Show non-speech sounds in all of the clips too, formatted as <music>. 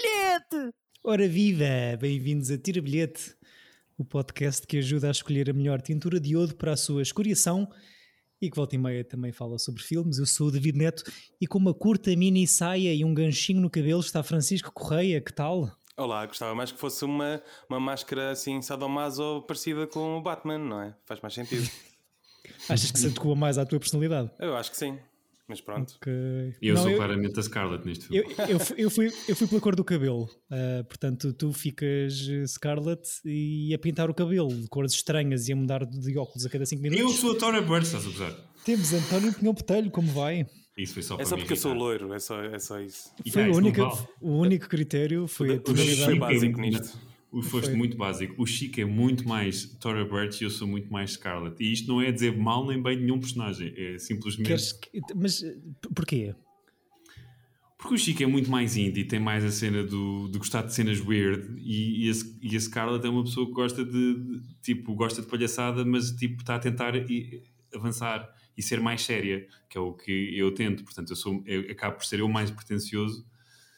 bilhete! Ora viva! Bem-vindos a Tira Bilhete, o podcast que ajuda a escolher a melhor tintura de iodo para a sua escoriação e que volta e meia também fala sobre filmes. Eu sou o David Neto e com uma curta mini saia e um ganchinho no cabelo está Francisco Correia, que tal? Olá, gostava mais que fosse uma, uma máscara assim sadomaso parecida com o Batman, não é? Faz mais sentido. <laughs> Achas que se adequa mais à tua personalidade? Eu acho que sim. Mas pronto. Okay. Eu não, sou eu, claramente a Scarlett neste filme. Eu, eu, eu, fui, eu fui pela cor do cabelo. Uh, portanto, tu ficas Scarlett e a pintar o cabelo de cores estranhas e a mudar de óculos a cada 5 minutos. Eu sou a Tora Bird, estás a usar. Temos António Pinhão Botelho, como vai? Isso foi só é só porque eu sou loiro, é só, é só isso. Foi ah, o, único, o único critério foi a tonalidade. básico nisto. Foste foi. muito básico. O Chico é muito mais Tora Birch e eu sou muito mais Scarlett. E isto não é dizer mal nem bem nenhum personagem. É simplesmente. Queres... Mas porquê? Porque o Chico é muito mais indie, tem mais a cena do, de gostar de cenas weird e, e, a, e a Scarlett é uma pessoa que gosta de, de, tipo, gosta de palhaçada, mas tipo, está a tentar e, avançar e ser mais séria, que é o que eu tento. Portanto, eu, sou, eu acabo por ser eu mais pretencioso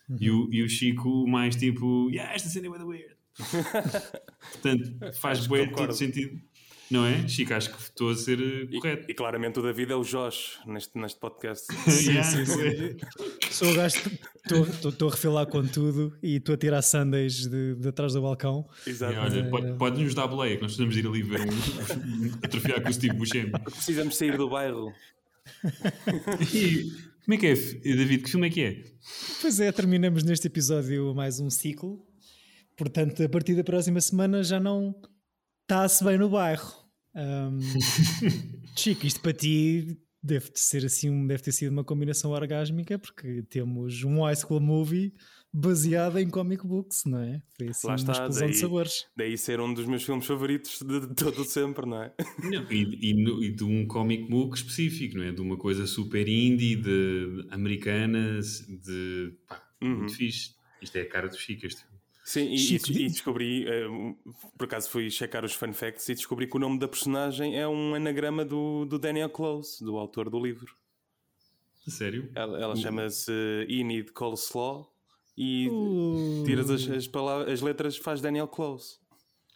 uhum. e, o, e o Chico mais tipo, yeah, esta cena é weird. <laughs> Portanto, faz bem todo sentido. Não é? Chico, acho que estou a ser eh, correto. E, e, claramente o David é o Josh neste, neste podcast. <laughs> sim, sim, sim. Sou o gajo, estou a refilar com tudo e estou a tirar sandes de, de atrás do balcão. Exato. olha, pode, pode, nos dar boleia, que nós precisamos ir ali ver um <laughs> atrofiar com o Steve Buscemi. Precisamos sair do bairro. e, como é que é, David? Que filme é que é? Pois é, terminamos neste episódio mais um ciclo Portanto, a partir da próxima semana já não está-se bem no bairro. Um, <laughs> Chico, isto para ti deve ser assim, deve ter sido uma combinação orgásmica, porque temos um high school movie baseado em comic books, não é? Foi assim Lá está, uma explosão daí, de sabores. Daí ser um dos meus filmes favoritos de, de todo sempre, não é? Não, e, e, e, de um comic book específico, não é? De uma coisa super indie, de americanas, de pá, uhum. muito fixe. Isto é a cara do Chico, este filme. Sim, e, Chico, e descobri, uh, por acaso fui checar os fun facts e descobri que o nome da personagem é um anagrama do, do Daniel Close, do autor do livro. Sério? Ela, ela chama-se Enid Coleslaw e uh. tiras as, as, palavras, as letras faz Daniel Close.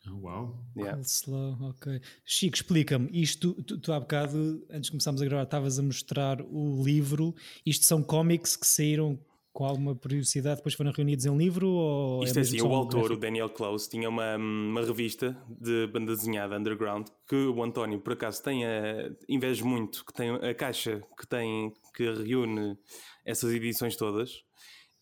Oh, uau! Yeah. Coleslaw, ok. Chico, explica-me, isto, tu, tu há bocado, antes de começarmos a gravar, estavas a mostrar o livro, isto são cómics que saíram com alguma periodicidade depois foram reunidos em livro? Ou Isto é, é assim, o autor, o Daniel Klaus, tinha uma, uma revista de banda desenhada underground que o António, por acaso, tem a, inveja muito, que tem a caixa que tem, que reúne essas edições todas.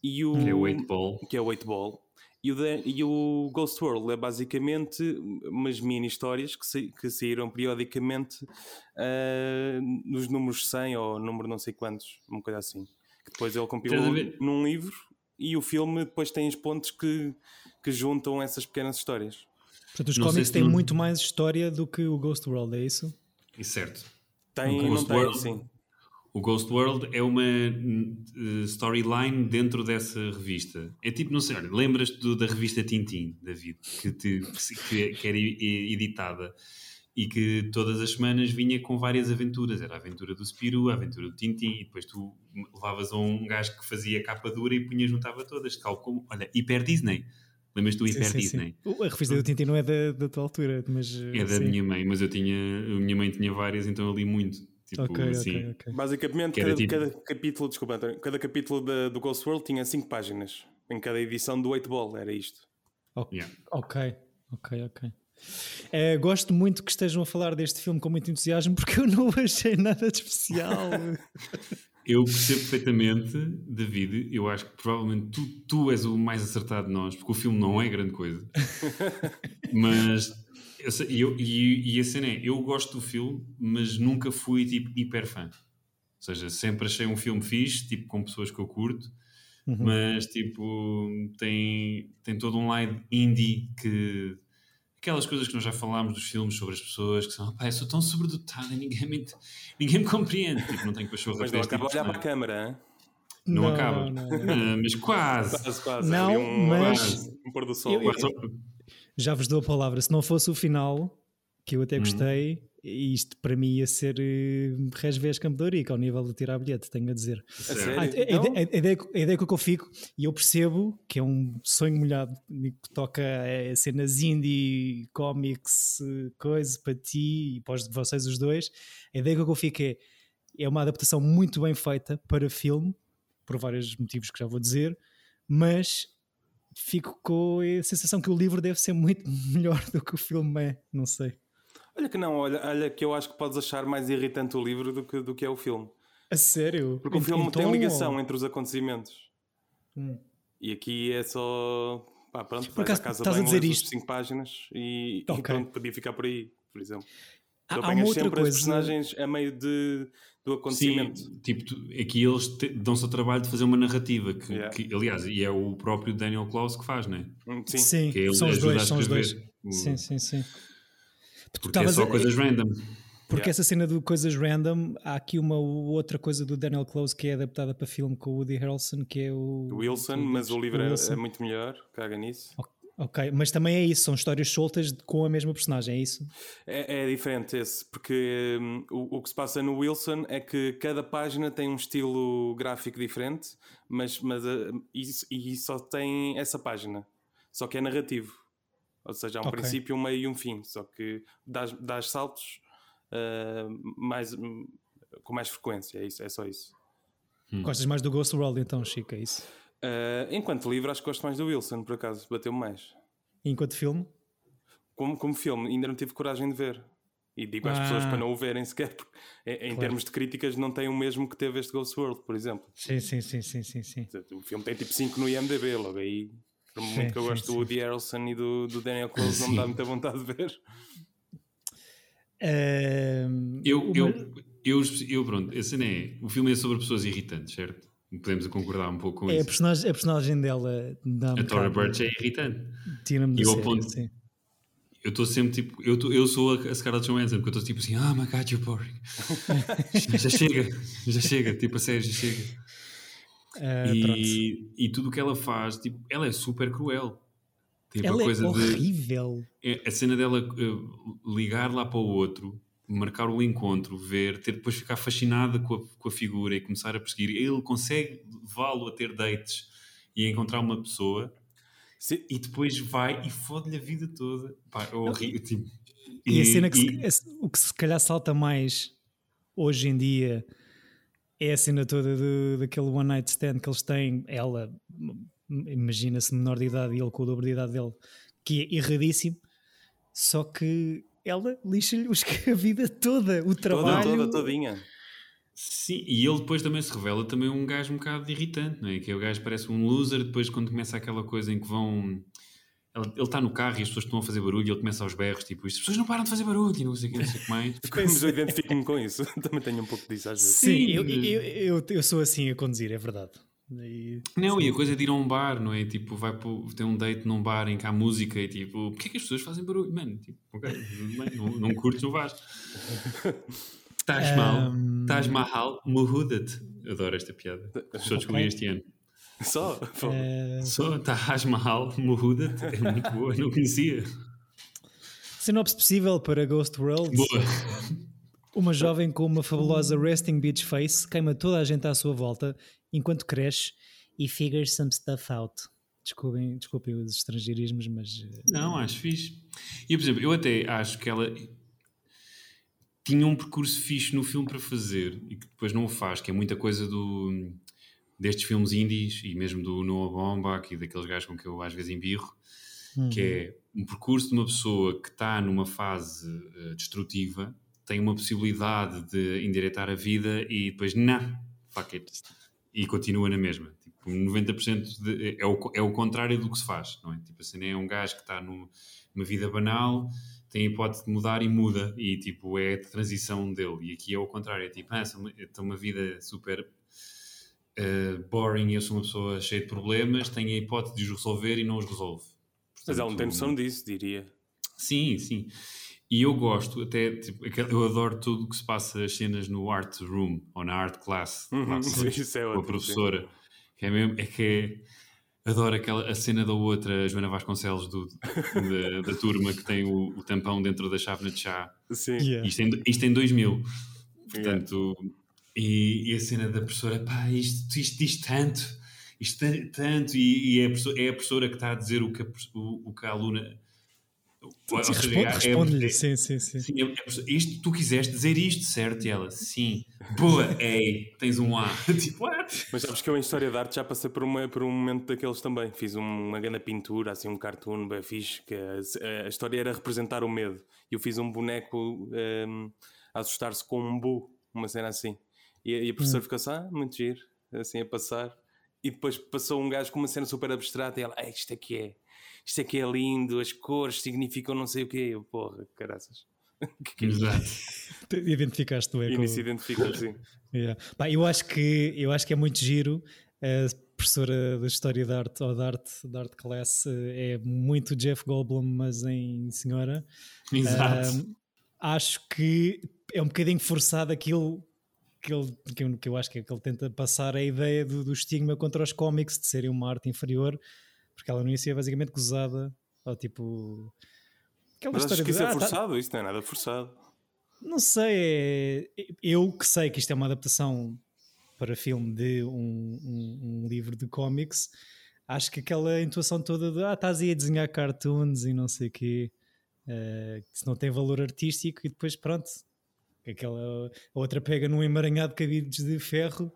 E o, que é o 8 Ball. Que é o 8 Ball. E o, de, e o Ghost World é basicamente umas mini histórias que, sa, que saíram periodicamente uh, nos números 100 ou número não sei quantos, uma coisa assim que depois ele compilou num livro e o filme depois tem os pontos que, que juntam essas pequenas histórias. Portanto, os cómics têm não... muito mais história do que o Ghost World, é isso? E certo. Tem e não tem, World, sim. O Ghost World é uma uh, storyline dentro dessa revista. É tipo, não sei, lembras-te da revista Tintin, David, que, te, que, que era editada e que todas as semanas vinha com várias aventuras. Era a aventura do Spiro, a aventura do Tintin, e depois tu levavas a um gajo que fazia capa dura e punha juntava todas, tal como, olha, Hiper Disney. Lembras do Hiper sim, sim, Disney? Sim. A revista do Tintin não é da, da tua altura, mas. É da minha mãe, mas eu tinha. A minha mãe tinha várias, então eu li muito. Tipo, okay, assim, okay, okay. Basicamente, cada, tipo... cada, capítulo, desculpa, cada capítulo da, do Ghost World tinha 5 páginas. Em cada edição do 8 Ball, era isto. Ok, yeah. ok, ok. Uh, gosto muito que estejam a falar deste filme com muito entusiasmo porque eu não <laughs> achei nada de especial. eu percebo perfeitamente, David. Eu acho que provavelmente tu, tu és o mais acertado de nós, porque o filme não é grande coisa. <laughs> mas eu, e, e a cena é: eu gosto do filme, mas nunca fui tipo hiper fã. Ou seja, sempre achei um filme fixe, tipo com pessoas que eu curto. Uhum. Mas tipo, tem, tem todo um lado indie que aquelas coisas que nós já falámos dos filmes sobre as pessoas que são, pá, eu sou tão sobredotado e ninguém me, <laughs> ninguém me compreende. Tipo, não tenho pachorras Mas não acaba olhar para a câmara, hein? Não, não acaba. Não, não. Ah, mas quase. Quase, quase. Não, um, mas. Um pôr do sol. Eu, eu, já vos dou a palavra. Se não fosse o final, que eu até uhum. gostei, isto para mim ia ser uh, Resvés Campo de Ourique, ao nível de tirar bilhete, tenho a dizer. sério? Ah, a, Então? a- a- a ideia, a ideia que eu fico, e eu percebo que é um sonho molhado que toca eh, cenas indie, comics, eh, coisa para ti e para os- vocês os dois. A ideia que eu fico é, é uma adaptação muito bem feita para filme, por vários motivos que já vou dizer, mas fico com a sensação que o livro deve ser muito <laughs> melhor do que o filme é, não sei. Olha que não, olha, olha que eu acho que podes achar mais irritante o livro do que, do que é o filme. A sério? Porque o filme em tem ligação ou- entre os acontecimentos. Hum. E aqui é só. Pá, pronto, Por acaso, à casa estás a bem, dizer lês os isto? 5 páginas e, e Ok. pronto, podia ficar por aí, por exemplo. Há- Tu apanhas sempre coisa- as personagens a meio de, do acontecimento. Sim, tipo, tu- aqui eles dão-se ao trabalho de fazer uma narrativa, que, Yeah. que, aliás, e é o próprio Daniel Klaus que faz, não é? Hum, Sim. Sim, Que ele são os dois, a são os dois. Sim, sim, sim. Porque é só a- coisas random. Porque Yeah. essa cena de coisas random, há aqui uma outra coisa do Daniel Close que é adaptada para filme com o Woody Harrelson, que é o. Wilson, o- mas o livro é- é muito melhor, caga nisso. Ok, mas também é isso, são histórias soltas com a mesma personagem, é isso? É, é diferente esse, porque hum, o, o que se passa no Wilson é que cada página tem um estilo gráfico diferente, mas, mas isso, e só tem essa página, só que é narrativo. Ou seja, há um Ok. princípio, um meio e um fim, só que dás, dás saltos ah, mais, com mais frequência, é, isso, é só isso. Hum. Gostas mais do Ghost World então, Chico, é isso? Ah, enquanto livro, acho que gosto mais do Wilson, por acaso, bateu-me mais. Enquanto filme? Como, como filme, ainda não tive coragem de ver. E digo às Ah. pessoas para não o verem sequer, porque em, em Claro. termos de críticas não tem o mesmo que teve este Ghost World, por exemplo. Sim, sim, sim, sim, sim, sim. O filme tem tipo 5 no IMDB, logo aí. Por Sim, muito que eu sim, gosto sim. do Woody Harrelson e do, do Daniel <laughs> Close, não me dá Sim. muita vontade de ver. Eu, eu, eu, eu, pronto, a cena é, o filme é sobre pessoas irritantes, certo? Podemos concordar um pouco com é a isso. personagem, a personagem dela dá-me A Tora Birch é irritante. tira-me E série, ponto- sim. Eu estou sempre tipo, eu, tô- eu sou a a Scarlett Johansson, porque eu estou tipo assim, ah, my god, you're boring. <laughs> já chega, já chega, tipo, a sério, já chega. Pronto. e, e tudo o que ela faz, tipo, ela é super cruel. Tipo, Ela a é coisa de. horrível. é- A cena dela eh, ligar lá para o outro, marcar o encontro, ver, ter depois ficar fascinada com a, com a figura e começar a perseguir. Ele consegue levá-lo a ter dates e a encontrar uma pessoa Sim, e depois vai e fode-lhe a vida toda. Pá, é horrível. Tipo, E, a cena que se- e- esse- o que se calhar salta mais hoje em dia é a cena toda do, daquele one night stand que eles têm. Ela, imagina-se menor de idade e ele com o dobro de idade dele, que é erradíssimo. Só que ela lixa-lhe a vida toda, o toda, trabalho. toda, todinha. Sim, e ele depois também se revela também um gajo um bocado irritante, não é? Que é o gajo que parece um loser, depois quando começa aquela coisa em que vão... Ele está no carro e as pessoas estão a fazer barulho e ele começa aos berros, tipo, as pessoas não param de fazer barulho e não sei o que, não sei o que mais. <laughs> Mas eu identifico-me com isso. <laughs> Também tenho um pouco disso às vezes. Sim, Sim, eu, eu, eu, eu sou assim a conduzir, é verdade. E- Não, e a coisa é de ir a um bar, não é? Tipo, vai pro, ter um date num bar em que há música e tipo, porquê que as pessoas fazem barulho? Mano, tipo, ok, tudo bem, não, não curtes, não vais. Taj Mahal, Um, Taj Mahal Muhudat. Adoro esta piada. Só descobri Ok. este ano. Só? Eh, Só Taj Mahal Muhudat. É muito boa, não conhecia. sinopse possível para Ghost World. Boa. Uma jovem com uma fabulosa resting beach face queima toda a gente à sua volta enquanto cresce e figures some stuff out. Desculpem, desculpem os estrangeirismos, mas eh, Não, acho fixe. E, por exemplo, eu até acho que ela tinha um percurso fixe no filme para fazer e que depois não o faz, que é muita coisa do, destes filmes indies e mesmo do Noah Baumbach e daqueles gajos com que eu às vezes embirro, que é um percurso de uma pessoa que está numa fase eh, destrutiva, tem uma possibilidade de endireitar a vida e depois, não, fuck it, e continua na mesma. Tipo, 90% de, é, o, é o contrário do que se faz, não é? Tipo assim, é um gajo que está num- numa vida banal, tem a hipótese de mudar e muda, e tipo, é a transição dele. E aqui é o contrário, é tipo, ah, tenho uma vida super eh, boring e eu sou uma pessoa cheia de problemas, tenho a hipótese de os resolver e não os resolve. Mas ela não tem Portanto, noção disso, diria. Sim, sim. E eu gosto, até, tipo, eu adoro tudo o que se passa, as cenas no art room ou na art class, <laughs> Uhum, sim, isso é com a professora. Que é, mesmo, é que é, Adoro aquela, a cena da outra, a Joana Vasconcelos do, da, da turma que tem o, o, tampão dentro da chávena de chá. Sim. Yeah. Isto, em, isto em 2000. Portanto, e, e, a cena da professora, pá, isto, isto diz tanto, isto tanto, e, e é, a professora, é, a professora, que está a dizer o que a, o, o que a aluna Sim, responde, é, responde é, sim, sim, sim. sim é, isto, tu quiseste dizer isto, certo? E ela, sim. Boa, ei, <laughs> tens um A. <laughs> tipo, what? Mas sabes que eu em História de Arte já passei por, uma, por um momento daqueles também. Fiz uma grande pintura, assim, um cartoon bem fixe, que a, a, história era representar o medo. E eu fiz um boneco um, a assustar-se com um bu, uma cena assim. E, e a professora hum. ficou assim, ah, muito giro, assim a passar. E depois passou um gajo com uma cena super abstrata e ela, ah, isto é que é isto é que é lindo, as cores significam não sei o quê. Eu, porra, caraças. <laughs> que Exato. Identificaste <laughs> tu, é? E se identifica, sim. <laughs> Yeah. Bah, eu, acho que, eu acho que é muito giro. A professora da História da Arte ou da Arte, da arte Class é muito Jeff Goldblum, mas em senhora. Exato. acho que é um bocadinho forçado aquilo que, ele, que, eu, que eu acho que, é que ele tenta passar a ideia do, do estigma contra os cómics de serem uma arte inferior porque ela não ia ser basicamente gozada, ou tipo. Aquela Mas história que isso é forçado? Ah, tá... Isso não é nada forçado. Não sei, é... eu que sei que isto é uma adaptação para filme de um, um, um livro de cómics, acho que aquela intuação toda de ah, estás aí a desenhar cartoons e não sei o quê, uh, que se não tem valor artístico, e depois pronto, aquela a outra pega num emaranhado de cabides de ferro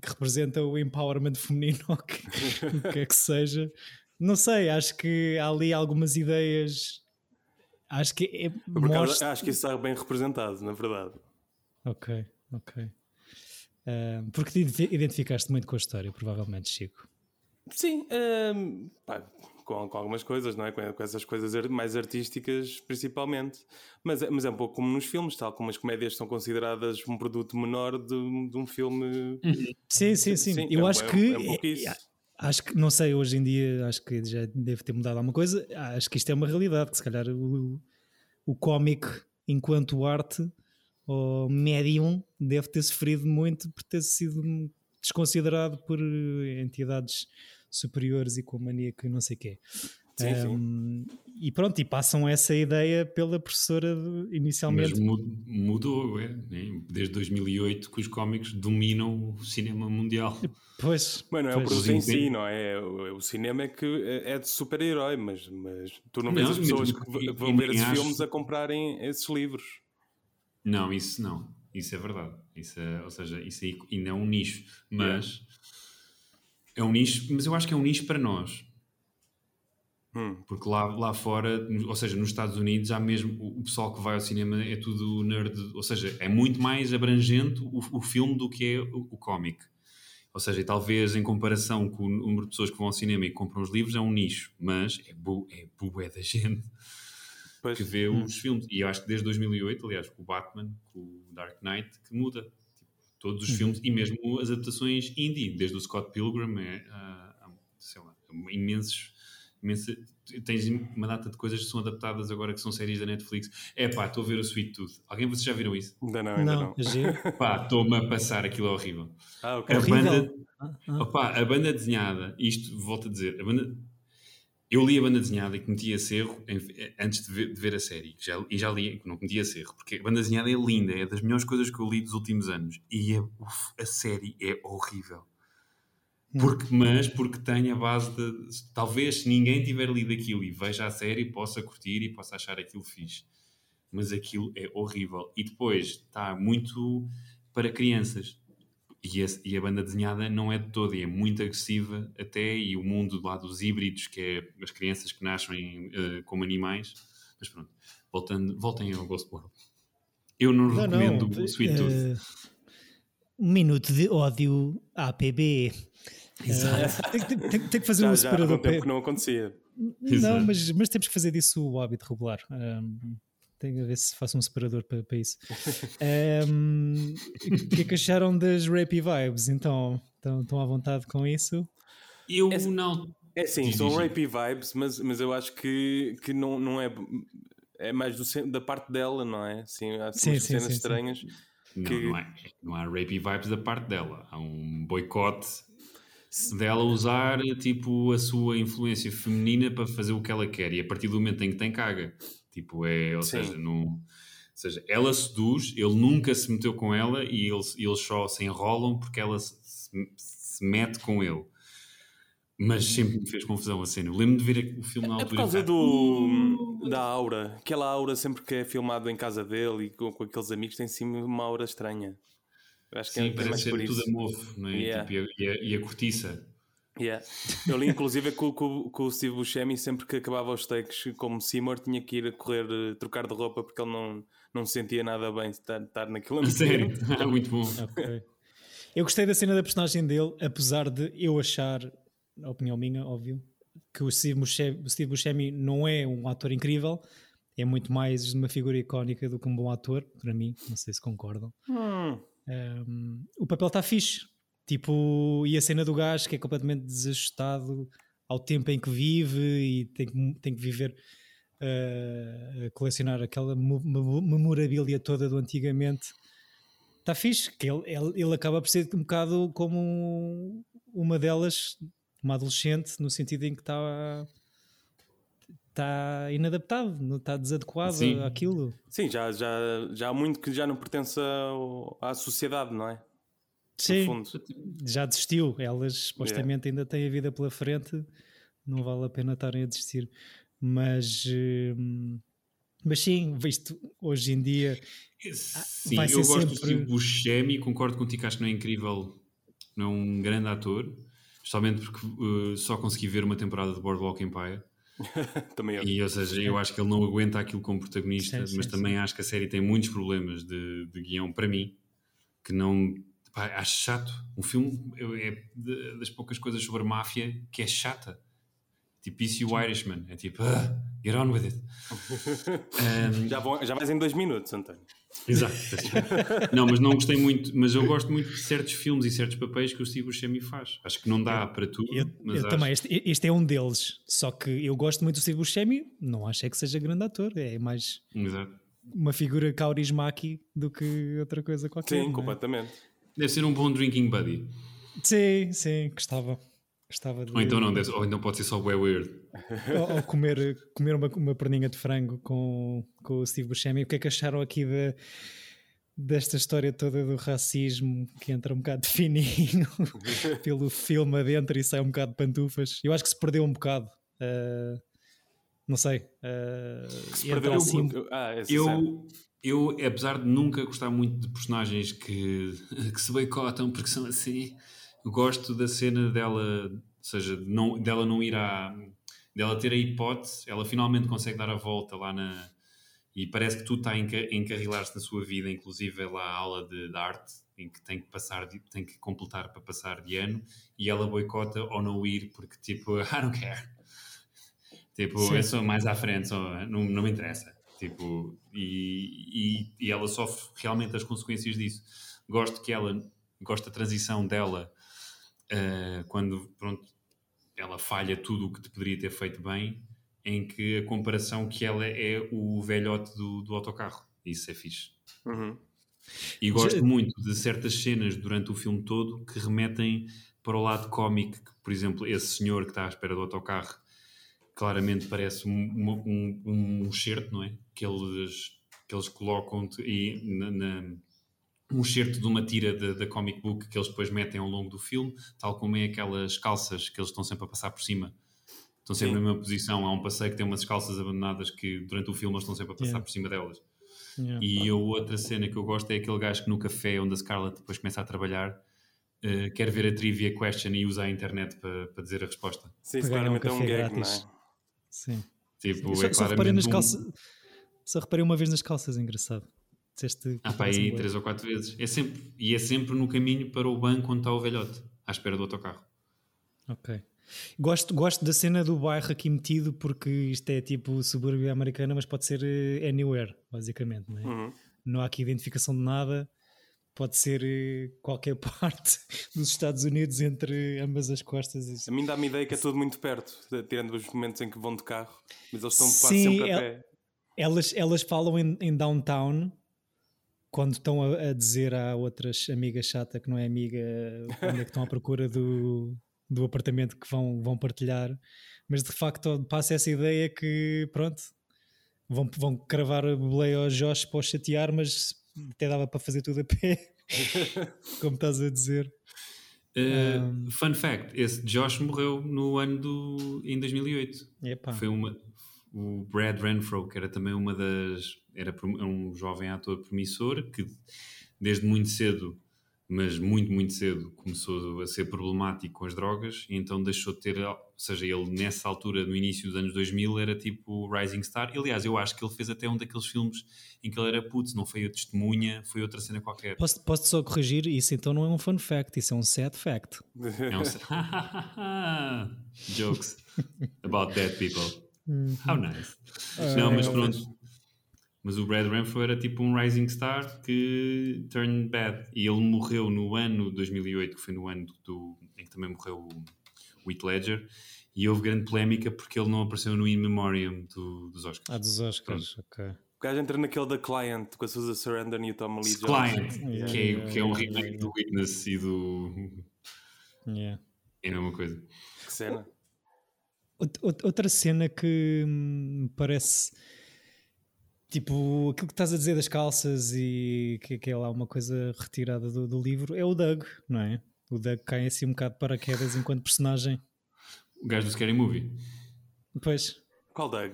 que representa o empowerment feminino, <laughs> ou que, o que é que seja. Não sei, acho que há ali algumas ideias. Acho que é, mostra... Acho que isso está bem representado, na verdade. Ok, ok. Uh, porque te identificaste muito com a história, provavelmente, Chico. Sim, uh, pá, com, com, algumas coisas, não é? Com, com, essas coisas mais artísticas, principalmente. Mas, é, mas é um pouco como nos filmes, tal como as comédias são consideradas um produto menor de, de um filme. Sim, sim, sim. sim Eu é, acho é, que. É um acho que, não sei, hoje em dia acho que já deve ter mudado alguma coisa. Acho que isto é uma realidade, que se calhar o, o cómic, enquanto arte ou médium, deve ter sofrido muito por ter sido desconsiderado por entidades superiores e com a mania que não sei o quê. Sim, um, sim. E pronto, e passam essa ideia pela professora inicialmente. Mas mudou, é? Né? Desde 2008 que os cómics dominam o cinema mundial. Pois. Bueno, é o produto em si, não é? O, cinema é que é, é de super-herói, mas, mas tu não, não vês as pessoas que, vão ver esses acho... filmes a comprarem esses livros. Não, isso não. Isso é verdade. Isso é, ou seja, isso aí ainda é um nicho. Mas é um nicho, mas eu acho que é um nicho para nós. Hum. Porque lá, lá fora, ou seja, nos Estados Unidos, há mesmo o pessoal que vai ao cinema é tudo nerd, ou seja, é muito mais abrangente o, o filme do que é o, o cómic. Ou seja, talvez em comparação com o número de pessoas que vão ao cinema e compram os livros, é um nicho, mas é bu, é bué da gente pois. que vê hum. os filmes. E eu acho que desde 2008, aliás, com o Batman, com o Dark Knight, que muda todos os uhum. filmes e mesmo as adaptações indie, desde o Scott Pilgrim, é, uh, sei lá, imensos, imensos. Tens uma data de coisas que são adaptadas agora que são séries da Netflix. É pá, estou a ver o Sweet Tooth. Alguém vocês já viram isso? Ainda não, ainda não. não. <laughs> Pá, estou-me a passar aquilo horrível. Ah, ok. A banda, ah, ah. Opa, a banda desenhada, isto volto a dizer, a banda, eu li a banda desenhada e cometi esse erro em, antes de ver, de ver, a série. Já, e já li, não cometi esse erro, porque a banda desenhada é linda, é das melhores coisas que eu li dos últimos anos. E a, uf, a série é horrível. Hum. Porque, mas porque tem a base de. Talvez se ninguém tiver lido aquilo e veja a série, possa curtir e possa achar aquilo fixe. Mas aquilo é horrível. E depois está muito para crianças e a, e a, banda desenhada não é de todo, e é muito agressiva até, e o mundo lá dos híbridos, que é as crianças que nascem uh, como animais. Mas pronto, voltando, voltem ao Ghost World. Eu não, não recomendo não, o Sweet Tooth. Uh, um minuto de ódio APB. Exato. Uh, tem, tem, tem, que fazer já, um separador. Já há tempo que não acontecia. Não, mas, mas temos que fazer disso o hábito regular. Um, tenho a ver se faço um separador para, para isso. <laughs> um, o que é que acharam das rapey vibes? Então, estão, estão à vontade com isso? Eu é, não. É sim, são rapey vibes, mas, mas eu acho que, que não, não é. É mais do, da parte dela, não é? Sim, há sim, sim, cenas sim, estranhas. Não, não, há, não há rapey vibes da parte dela. Há um boicote dela usar tipo a sua influência feminina para fazer o que ela quer e a partir do momento em que tem caga tipo é ou Sim. seja não ou seja ela seduz ele nunca se meteu com ela e eles, eles só se enrolam porque ela se, se- se mete com ele mas sempre me fez confusão a cena eu lembro de ver o filme na É altura por e causa do, da aura. Aquela aura sempre que é filmado em casa dele e com, com aqueles amigos tem sim uma aura estranha. Acho que sim, é, é mais parece por ser tudo isso. amorfo não é? Yeah. Tipo, a, e a- e a cortiça Yeah. Eu li inclusive que, o- que o- Steve Buscemi sempre que acabava os takes como Seymour tinha que ir a correr, eh, trocar de roupa porque ele não, não se sentia nada bem de estar, estar naquele <laughs> ambiente. <laughs> sério Ah, muito bom Ok. Eu gostei da cena da personagem dele, apesar de eu achar, a opinião minha, óbvio, que o Steve Buscemi, o Steve Buscemi não é um ator incrível, é muito mais uma figura icónica do que um bom ator, para mim, não sei se concordam. Hum, Um, o papel está fixe. Tipo, e a cena do gajo que é completamente desajustado ao tempo em que vive e tem que, tem que viver uh, a colecionar aquela mo- mo- memorabilia toda do antigamente. Está fixe, que ele, ele, ele acaba por ser um bocado como uma delas, uma adolescente, no sentido em que está está inadaptado, não está desadequado Sim. àquilo. sim, já, já, já há muito que já não pertence ao- à sociedade, não é? Sim. Já desistiu. Elas supostamente ainda têm a vida pela frente, não vale a pena estarem a desistir. Mas, hum, mas sim, visto hoje em dia, Sim, vai eu gosto do sempre- Steve Buscemi, concordo contigo que acho que não é incrível, não é um grande ator, especialmente porque uh, só consegui ver uma temporada de Boardwalk Empire, <laughs> Também eu. e ou seja, eu acho que ele não aguenta aquilo como protagonista, Sim, mas sim, também acho que a série tem muitos problemas de, de guião para mim, que não... Pá, acho chato. Um filme é das poucas coisas sobre máfia que é chata. Tipo isso e o Irishman. É tipo, ah, get on with it. <laughs> Um, Já, vão, já vais em dois minutos, António. Exato. <laughs> não, mas não gostei muito, mas eu gosto muito de certos filmes e certos papéis que o Steve Buscemi faz. Acho que não dá para tudo, eu, mas eu acho- também, este, este é um deles. Só que eu gosto muito do Steve Buscemi, não acho é que seja grande ator, é mais Exato. uma figura kaurismaki do que outra coisa qualquer. Sim, é? Deve ser um bom drinking buddy. Sim, sim, gostava. Gostava de Ou então não, deve, ou então pode ser só way weird. ou, ou comer, comer uma, uma perninha de frango com, com o Steve Buscemi. O que é que acharam aqui da, desta história toda do racismo que entra um bocado de <laughs> fininho <laughs> pelo filme adentro e sai um bocado de pantufas? Eu acho que se perdeu um bocado. ah, não sei. ah, Se perdeu- assim. Ah, é. Eu, eu, apesar de nunca gostar muito de personagens que, <laughs> que se boicotam porque são assim, gosto da cena dela, ou seja, não, dela não ir à. dela ter a hipótese, ela finalmente consegue dar a volta lá na. E parece que tudo está a enca- a encarrilar-se na sua vida, inclusive lá a aula de, de arte, em que tem que passar, de- tem que completar para passar de ano, e ela boicota ou não ir porque, tipo, <laughs> I don't care. Tipo, Sim. eu sou mais à frente, só, não, não me interessa. Tipo, e, e, e ela sofre realmente as consequências disso. Gosto que ela, gosto da transição dela eh, quando, pronto, ela falha tudo o que te poderia ter feito bem, em que a comparação que ela é o velhote do, do autocarro. Isso é fixe. Uhum. E gosto Já- muito de certas cenas durante o filme todo que remetem para o lado cómico, que, por exemplo, esse senhor que está à espera do autocarro claramente parece um, uma- um, um excerto, não é? Que eles, que eles colocam e na, na- um excerto de uma tira da, comic book que eles depois metem ao longo do filme, tal como é aquelas calças que eles estão sempre a passar por cima. Estão sempre Sim. na mesma posição. Há um passeio que tem umas calças abandonadas que durante o filme eles estão sempre a passar Yeah. por cima delas. Yeah. E a outra cena que eu gosto é aquele gajo que no café onde a Scarlett depois começa a trabalhar eh, quer ver a trivia question e usa a internet para, para dizer a resposta. Sim, um claramente é um café gag, grátis. não é? Sim. Tipo, só, é só reparei claramente nas um- calças. Só reparei uma vez nas calças, engraçado. Disseste Ah, pá, aí três ou quatro vezes. É sempre, e é sempre no caminho para o banco onde está o velhote, à espera do autocarro. Ok. Gosto, gosto da cena do bairro aqui metido porque isto é tipo subúrbio americana, mas pode ser eh, anywhere, basicamente. Não, é? Uhum. não há aqui identificação de nada. Pode ser eh, qualquer <laughs> parte dos Estados Unidos entre ambas as costas. A mim dá-me ideia que é tudo muito perto, tirando os momentos em que vão de carro, mas eles estão quase Sim, sempre a pé. Elas, elas falam em, em downtown quando estão a, a dizer a outras amigas chata que não é amiga onde é que estão à procura do, do apartamento que vão, vão partilhar, mas de facto passa essa ideia que pronto, vão, vão cravar a boleia ao Josh para o chatear, mas até dava para fazer tudo a pé, <laughs> como estás a dizer. Uh, um, fun fact: esse Josh morreu no ano do. em 2008. Epa. Foi uma. O Brad Renfro, que era também uma das. Era um jovem ator promissor que desde muito cedo mas muito, muito cedo começou a ser problemático com as drogas e então deixou de ter, ou seja, ele nessa altura, no início dos anos 2000, era tipo Rising Star. Aliás, eu acho que ele fez até um daqueles filmes em que ele era putz, não foi a testemunha, foi outra cena qualquer. Posso, posso só corrigir? Isso então não é um fun fact, isso é um sad fact. É um <laughs> Jokes about dead people. Uhum. How nice. Uh, não, mas pronto. Mas o Brad Renfro era tipo um rising star que turned bad. E ele morreu no ano 2008, que foi no ano do, em que também morreu o Heath Ledger. E houve grande polémica porque ele não apareceu no In Memoriam do, dos Oscars. Ah, dos Oscars, Pronto. ok. O gajo entra naquele da Client com a Susan Sarandon e o Tom Lee Jones. Client, yeah, que, é, yeah, que é um remake do Witness e do... Yeah. É a mesma coisa. Que cena. Outra cena que me parece Tipo, aquilo que estás a dizer das calças e que, que é lá uma coisa retirada do, do, livro é o Doug, não é? O Doug cai assim um bocado de paraquedas enquanto personagem. O gajo do Scary Movie. Pois. Qual Doug?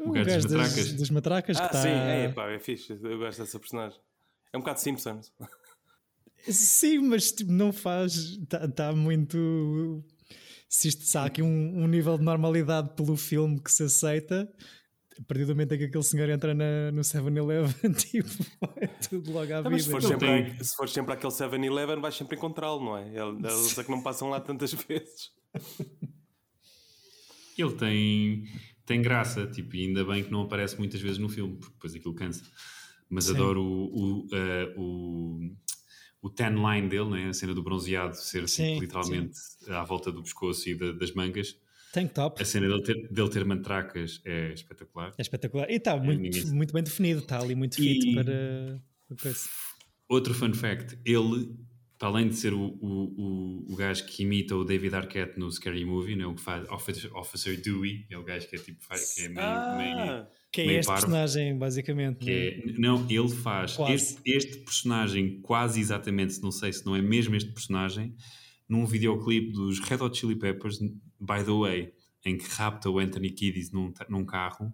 O, o gajo, gajo das matracas. Das, das matracas ah, que tá... sim, é, pá, é fixe. Eu gosto dessa personagem. É um bocado Simpsons. Sim, mas tipo, não faz. Está tá muito. Se, isto, se há aqui um, um nível de normalidade pelo filme que se aceita, a partir do momento em que aquele senhor entra na, no 7-Eleven, <laughs> tipo, é tudo logo à vida. Mas se for, sempre, se for sempre aquele 7-Eleven, vais sempre encontrá-lo, não é? <laughs> Eles é que não passam lá tantas <laughs> vezes. Ele tem, tem graça, tipo, e ainda bem que não aparece muitas vezes no filme, porque depois aquilo cansa. Mas Sim. adoro o, o, uh, o, o tan line dele, né? a cena do bronzeado ser assim, sim, literalmente sim. à volta do pescoço e da, das mangas. Tank top. A cena dele ter, dele ter mantracas é espetacular. É espetacular. E está é muito, muito bem definido, está ali muito fit e... para. Outro fun fact: ele, para além de ser o, o, o, o gajo que imita o David Arquette no Scary Movie, né, o que faz Officer, Officer Dewey, é o gajo que é tipo que é meio. Ah, meio que é este parvo, personagem, basicamente. É, não, ele faz este, este, personagem quase exatamente, não sei se não é mesmo este personagem, num videoclipe dos Red Hot Chili Peppers, By the Way, em que rapta o Anthony Kiddis num, num carro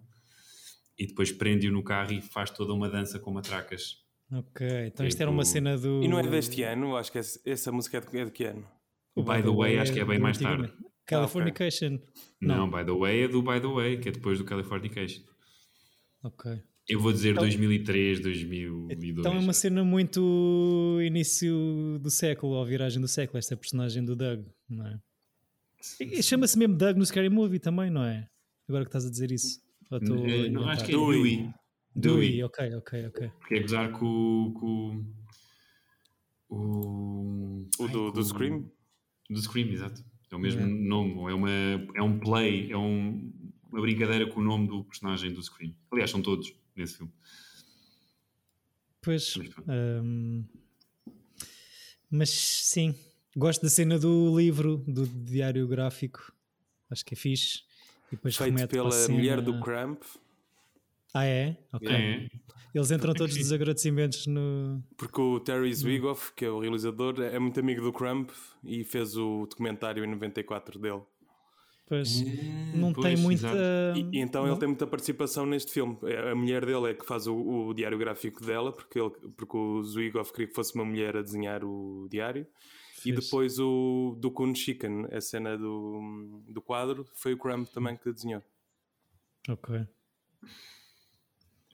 e depois prende-o no carro e faz toda uma dança com matracas. Ok, então isto era uma cena do. E não é deste ano? Acho que essa música é de, é de que ano? O By, by the Way, acho que é bem mais tarde. Californication. Ah, okay. não. não, By the Way é do By the Way, que é depois do Californication. Ok. Eu vou dizer então, 2003, 2002. Então é uma cena muito início do século, ou viragem do século, esta personagem do Doug, não é? Chama-se mesmo Doug no Scary Movie também, não é? Agora que estás a dizer isso. Não, eh, não acho que é Dewey. Dewey, ok, ok, ok. Porque é gozar com, com o. O do, do Scream? Do Scream, exato. É o mesmo nome, é, uma, é um play, é um, uma brincadeira com o nome do personagem do Scream. Aliás, são todos nesse filme. Pois. Mas, um, mas sim, Gosto da cena do livro, do diário gráfico. Acho que é fixe. E depois Feito pela cena... mulher do Cramp. Ah, é? Ok. É. Eles entram todos dos agradecimentos no. Porque o Terry Zwigoff, que é o realizador, é muito amigo do Crump e fez o documentário em 94 dele. Pois, não pois, tem muita. E, e, então não? ele tem muita participação neste filme. É, a mulher dele é que faz o, o diário gráfico dela, porque, ele, porque o Zwigoff queria que fosse uma mulher a desenhar o diário. E depois o do Kun Chicken, a cena do, do quadro, foi o Crumb também que desenhou. Ok.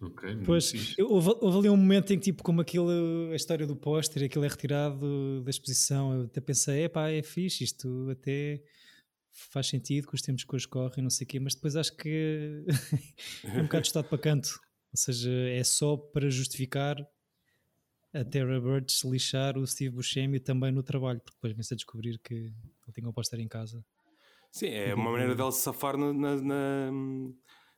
Ok. Pois, houve, houve, ali um momento em que, tipo, como aquilo, a história do póster, aquilo é retirado da exposição, eu até pensei, é pá, é fixe, isto até faz sentido que os tempos que hoje correm, não sei o quê, mas depois acho que <laughs> é um bocado estado para canto. Ou seja, é só para justificar a Terra Birds lixar o Steve Buscemi também no trabalho, porque depois vem-se a descobrir que ele tinha um póster em casa. Sim, é uma maneira dela se safar na, na,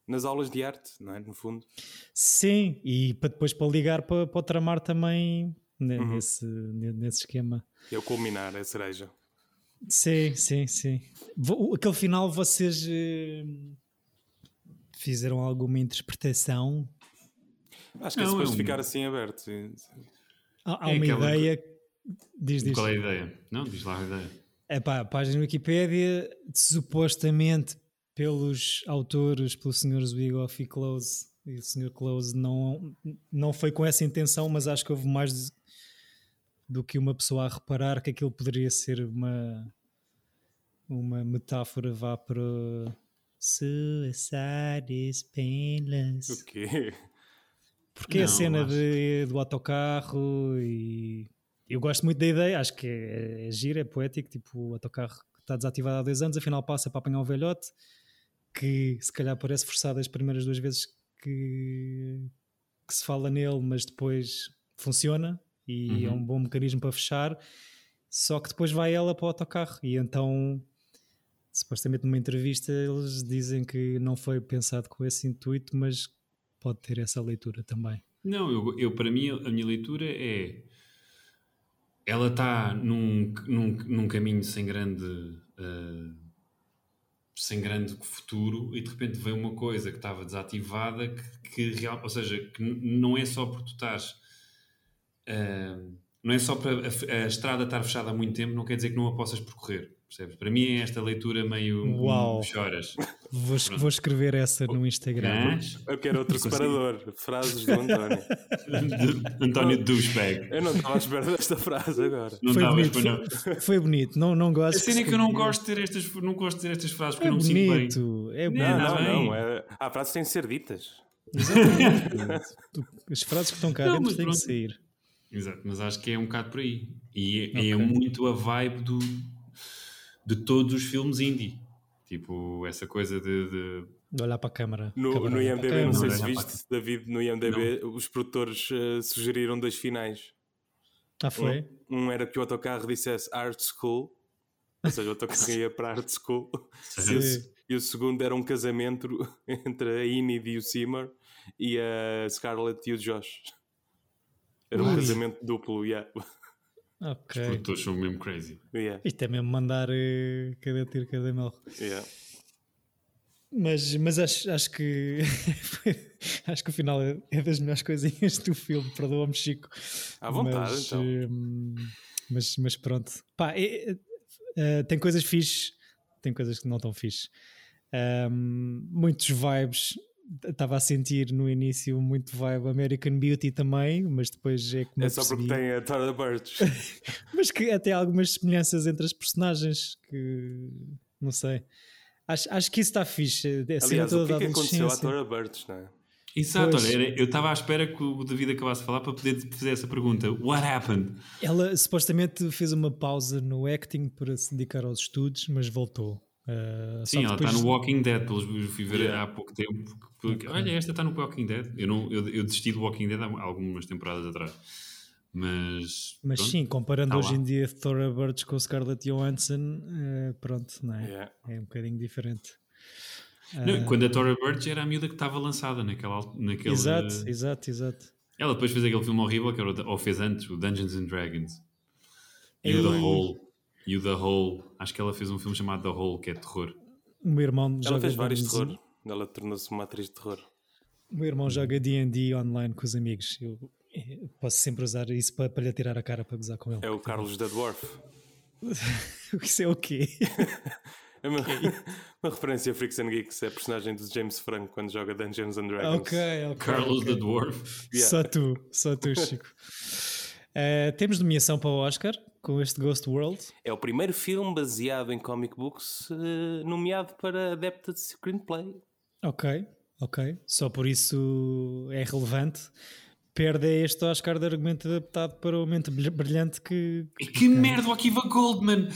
nas aulas de arte, não é? No fundo. Sim, e para depois para ligar para, para o tramar também uhum. nesse, nesse esquema. É o culminar, é a cereja. Sim, sim, sim. Aquele final vocês eh, fizeram alguma interpretação? Acho que é suposto é um- ficar assim aberto. sim. Há, há É uma ideia. Diz, diz. Qual é a ideia? Não, diz lá a ideia. É pá, a página Wikipédia, supostamente pelos autores, pelo Sr. Zwigoff e Close, e o Sr. Close não, não foi com essa intenção, mas acho que houve mais do que uma pessoa a reparar que aquilo poderia ser uma, uma metáfora vá para Suicide is painless. O quê? Porque a Não, cena acho- de, do autocarro e eu gosto muito da ideia, acho que é, é giro, é poético, tipo o autocarro que está desativado há dois anos, afinal passa para apanhar um velhote que se calhar parece forçado as primeiras duas vezes que, que se fala nele, mas depois funciona e é Uhum. um bom mecanismo para fechar, só que depois vai ela para o autocarro e então supostamente numa entrevista eles dizem que não foi pensado com esse intuito, mas pode ter essa leitura também. Não, eu, eu, para mim a minha leitura é ela está num, num, num caminho sem grande eh, sem grande futuro e de repente vem uma coisa que estava desativada que, que real, ou seja, que não é só porque tu estás não é só para a, a estrada estar fechada há muito tempo, não quer dizer que não a possas percorrer, percebes? Para mim é esta leitura meio Uau. um, choras. Vou, vou escrever essa no Instagram. Mas, Eu quero outro separador. Frases do António. de <laughs> António Douchebag. Eu não estava à espera desta frase agora. Não Foi estavas, bonito, pois não. Foi bonito, não, não A gosto. cena é que eu não gosto de ter estas, não gosto de ter estas frases porque É eu não me sinto bem. bonito, é bonito. Não, Não, não. É... Há frases que têm de ser ditas. Exatamente. As frases que estão cá Não, dentro têm que pronto. sair. Exato, mas acho que é um bocado por aí. E é, Ok. é muito a vibe do, de todos os filmes indie. Tipo, essa coisa de. de- De olhar para a câmara. No, Câmara no IMDB, não sei se Não, viste, David, no IMDB, os produtores eh, sugeriram dois finais. Ah, foi? Um era que o autocarro dissesse Art School, ou seja, o autocarro <laughs> ia para Art School. E o, e o segundo era um casamento <laughs> entre a Enid e o Seymour e a Scarlett e o Josh. Era um Ui. casamento duplo, yeah. Os Ok. produtores são mesmo crazy. Yeah, Isto é mesmo mandar eh, cada tiro, cada mel. yeah. Mas, mas acho, acho que <laughs> acho que o final é, é das melhores coisinhas do filme. Perdoa-me, Chico. À vontade, mas, então. hum, mas, mas pronto. Pá, é- é- é, tem coisas fixe, tem coisas que não estão fixe. Hum, muitos vibes. Estava a sentir no início muito vibe American Beauty também, mas depois é como É só porque percebi. tem a Tara Birch. <laughs> Mas que até há algumas semelhanças entre as personagens que não sei. Acho, acho que isso está fixe. A cena Aliás, o que é que aconteceu à. Tara Birch, não é? Exato, Pois. olha, eu estava à espera que o David acabasse de falar para poder fazer essa pergunta. What happened? Ela supostamente fez uma pausa no acting para se dedicar aos estudos, mas voltou. Uh, Sim, ela depois- está no Walking Dead, pelos eu fui ver Yeah. há pouco tempo. porque- Olha, esta está no Walking Dead. Eu, não, eu, eu desisti do Walking Dead há algumas temporadas atrás. Mas. Mas pronto. sim, comparando tá hoje lá. em dia Thora Birch com Scarlett Johansson, eh, pronto, não é? Yeah. É um bocadinho diferente. Não, Ah, quando a Tora Birch era a miúda que estava lançada naquela. naquele, exato, exato, exato. Ela depois fez aquele filme horrível que era ou fez antes, o Dungeons and Dragons. E. The Hole. E o The Hole. Acho que ela fez um filme chamado The Hole, que é terror. O meu irmão Ela joga fez vários terror. Ela tornou-se uma atriz de terror. O meu irmão joga D&D online com os amigos. Eu, eu posso sempre usar isso para, para lhe tirar a cara para gozar com ele. É o Carlos da Dwarf. <laughs> Isso é o quê? <laughs> É uma, <laughs> uma referência a Freaks and Geeks, é a personagem do James Franco quando joga Dungeons and Dragons. ok, ok. Carlos ok. the Dwarf. Yeah. Só tu, só tu, Chico. Eh, temos nomeação para o Oscar com este Ghost World. É o primeiro filme baseado em comic books eh, nomeado para Adapted Screenplay. Ok, ok. Só por isso é relevante. Perde este Oscar de argumento adaptado para o momento brilh- brilhante que. E que merda, o Akiva Goldman!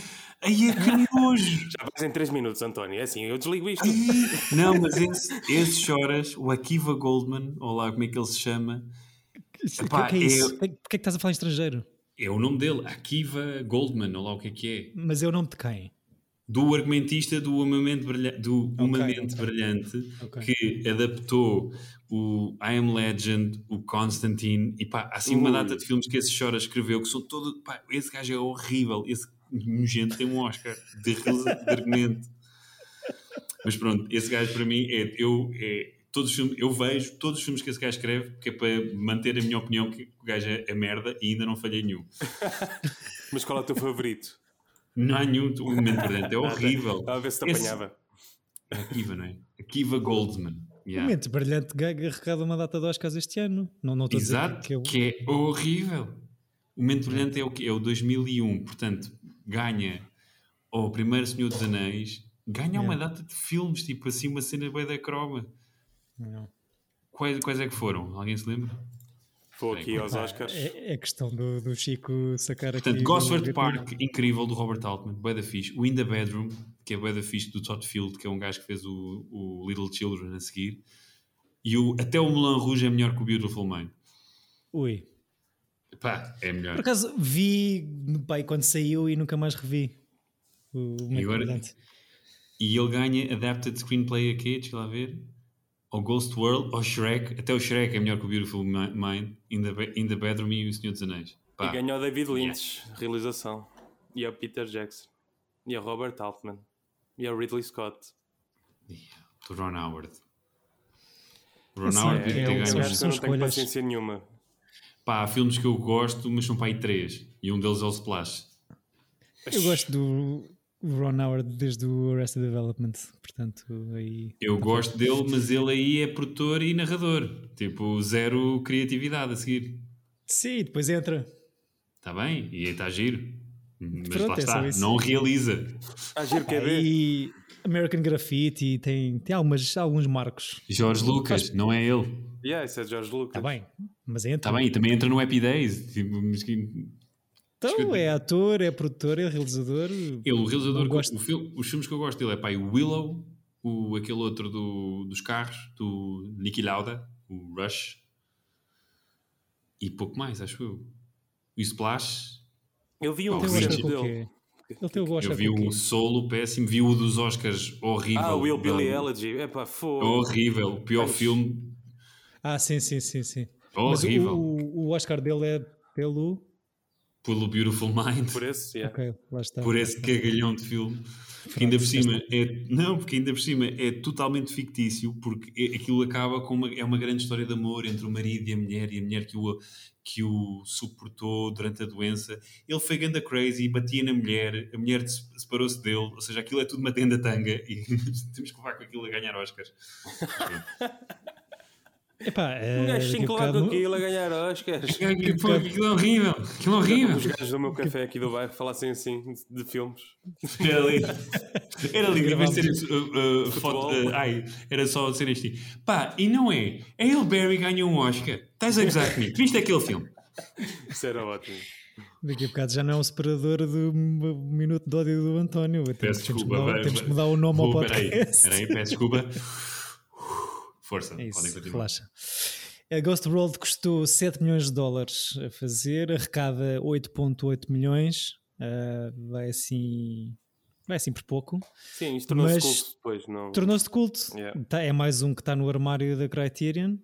Aí é que <laughs> nojo! Já vais em 3 minutos, António. É assim, eu desligo isto. Ai, Não, mas esse, esse choras, o Akiva Goldman, ou lá como é que ele se chama, O Epá, que é isso? eu- Porquê é que estás a falar em estrangeiro? É o nome dele, Akiva Goldman, ou lá o que é que é. Mas é o nome de quem? Do argumentista do Uma Mente Brilhante, do Uma Ok, Mente ok. Brilhante, Ok. que adaptou o I Am Legend, o Constantine, e pá, há assim uma Ui. data de filmes que esse Chora escreveu, que são todo, pá, esse gajo é horrível, esse nojento tem um Oscar de, de argumento. Mas pronto, esse gajo para mim é. Eu, é todos os filmes, eu vejo todos os filmes que esse gajo escreve, que é para manter a minha opinião que o gajo é, é merda e ainda não falhei nenhum. <laughs> Mas qual é o teu favorito? Não há nenhum o momento brilhante, é horrível. Estava a ver se te Esse- apanhava. A Kiva, não é? A Kiva Goldsman. Yeah. Momento brilhante, gaga arrecada uma data de Oscars este ano. Não, não estou a dizer Exato, que eu... que é horrível. O momento brilhante é o que? É o 2001, portanto, ganha o primeiro Senhor dos Anéis, ganha uma data de filmes, tipo assim, uma cena bem da croma. Não. Quais, quais é que foram? Alguém se lembra? Vou aqui aos Oscars. É, é questão do, do Chico sacar aqui. Portanto, o- Gosford Park, incrível, do Robert Altman, bué da fixe. O In the Bedroom, que é bué da fixe, do Todd Field, que é um gajo que fez o, o Little Children a seguir. E o, até o Moulin Rouge é melhor que o Beautiful Mind. Ui. Pá, é melhor. Por acaso vi no pai quando saiu e nunca mais revi. O, o momento agora-. E ele ganha Adapted Screenplay a quê? Deixa lá ver. Ou Ghost World, ou Shrek. Até o Shrek é melhor que o Beautiful Mi- Mind, In the, Be- in the Bedroom e o Senhor dos Anéis. Pá, E ganhou David Lynch, realização. E ao Peter Jackson. E ao Robert Altman. E ao Ridley Scott. do Ron Howard. Ron Esse Howard é- é um- ganho. acho que eu não tenho paciência nenhuma. Pá, há filmes que eu gosto, mas são para aí três. E um deles é o Splash. Eu gosto do Ron Howard desde o Arrested Development. Portanto, aí. Eu gosto dele, mas ele aí é produtor e narrador. Tipo, zero criatividade a seguir. Sim, depois entra. Está bem? E aí está giro. Mas Pronto, lá é está, isso. não realiza. Ah, giro que é ver. E American Graffiti tem, tem algumas, alguns marcos. Jorge Lucas, não é ele. Yeah, isso é George Lucas. Está bem, mas entra. Está bem, e também entra no Happy Days. Tipo, mas que- Então é ator, é produtor, é realizador. Ele, o realizador, gosto. o filme- os filmes que eu gosto dele é o Willow, o, aquele outro do, dos carros, do Niki Lauda, o Rush, e pouco mais, acho eu. O Splash, Eu vi um Oh, recente dele. Ele tem o eu vi com o solo péssimo, vi o dos Oscars horrível. Ah, o Will Billy Elegy. É pá, fogo. Horrível, o pior Mas- filme, Ah, sim, sim, sim, sim. Mas horrível. o, o Oscar dele é pelo. Pelo Beautiful Mind. Por esse, yeah. Ok, lá está. por esse cagalhão de filme. Que ainda por cima é, não, porque ainda por cima é totalmente fictício, porque é- aquilo acaba com uma, é uma grande história de amor entre o marido e a mulher, e a mulher que o, que o suportou durante a doença. Ele foi ganda crazy, batia na mulher, a mulher se- separou-se dele, ou seja, aquilo é tudo uma tenda tanga e <laughs> temos que levar com aquilo a ganhar Oscars. <laughs> Epá, Um eh, gajo daqui a 5 lá bocado- com aquilo a ganhar Oscars. Pô, <laughs> aquilo é horrível, aquilo é horrível. Os gajos do meu café aqui do bairro falassem assim de filmes. Era ali. Era ali, em vez de ser uh, uh, foto, uh, ai, era só ser este. Pá, e não é? A Halle Berry ganhou um Oscar. Estás a gozar comigo? Viste aquele filme? Isso era ótimo. Daqui a bocado já não é um separador do minuto de ódio do António. Peço temos que desculpa. mudar, vai- temos que mudar o nome ao Vou- Peraí, podcast. peraí, peço desculpa. <laughs> Força, É podem isso, continuar. relaxa. A Ghost World custou 7 milhões de dólares a fazer, arrecada 8.8 milhões. Ah, vai assim. Vai assim por pouco. Sim, isto tornou-se culto depois, não. Tornou-se de culto. Yeah. Tá- é mais um que está no armário da Criterion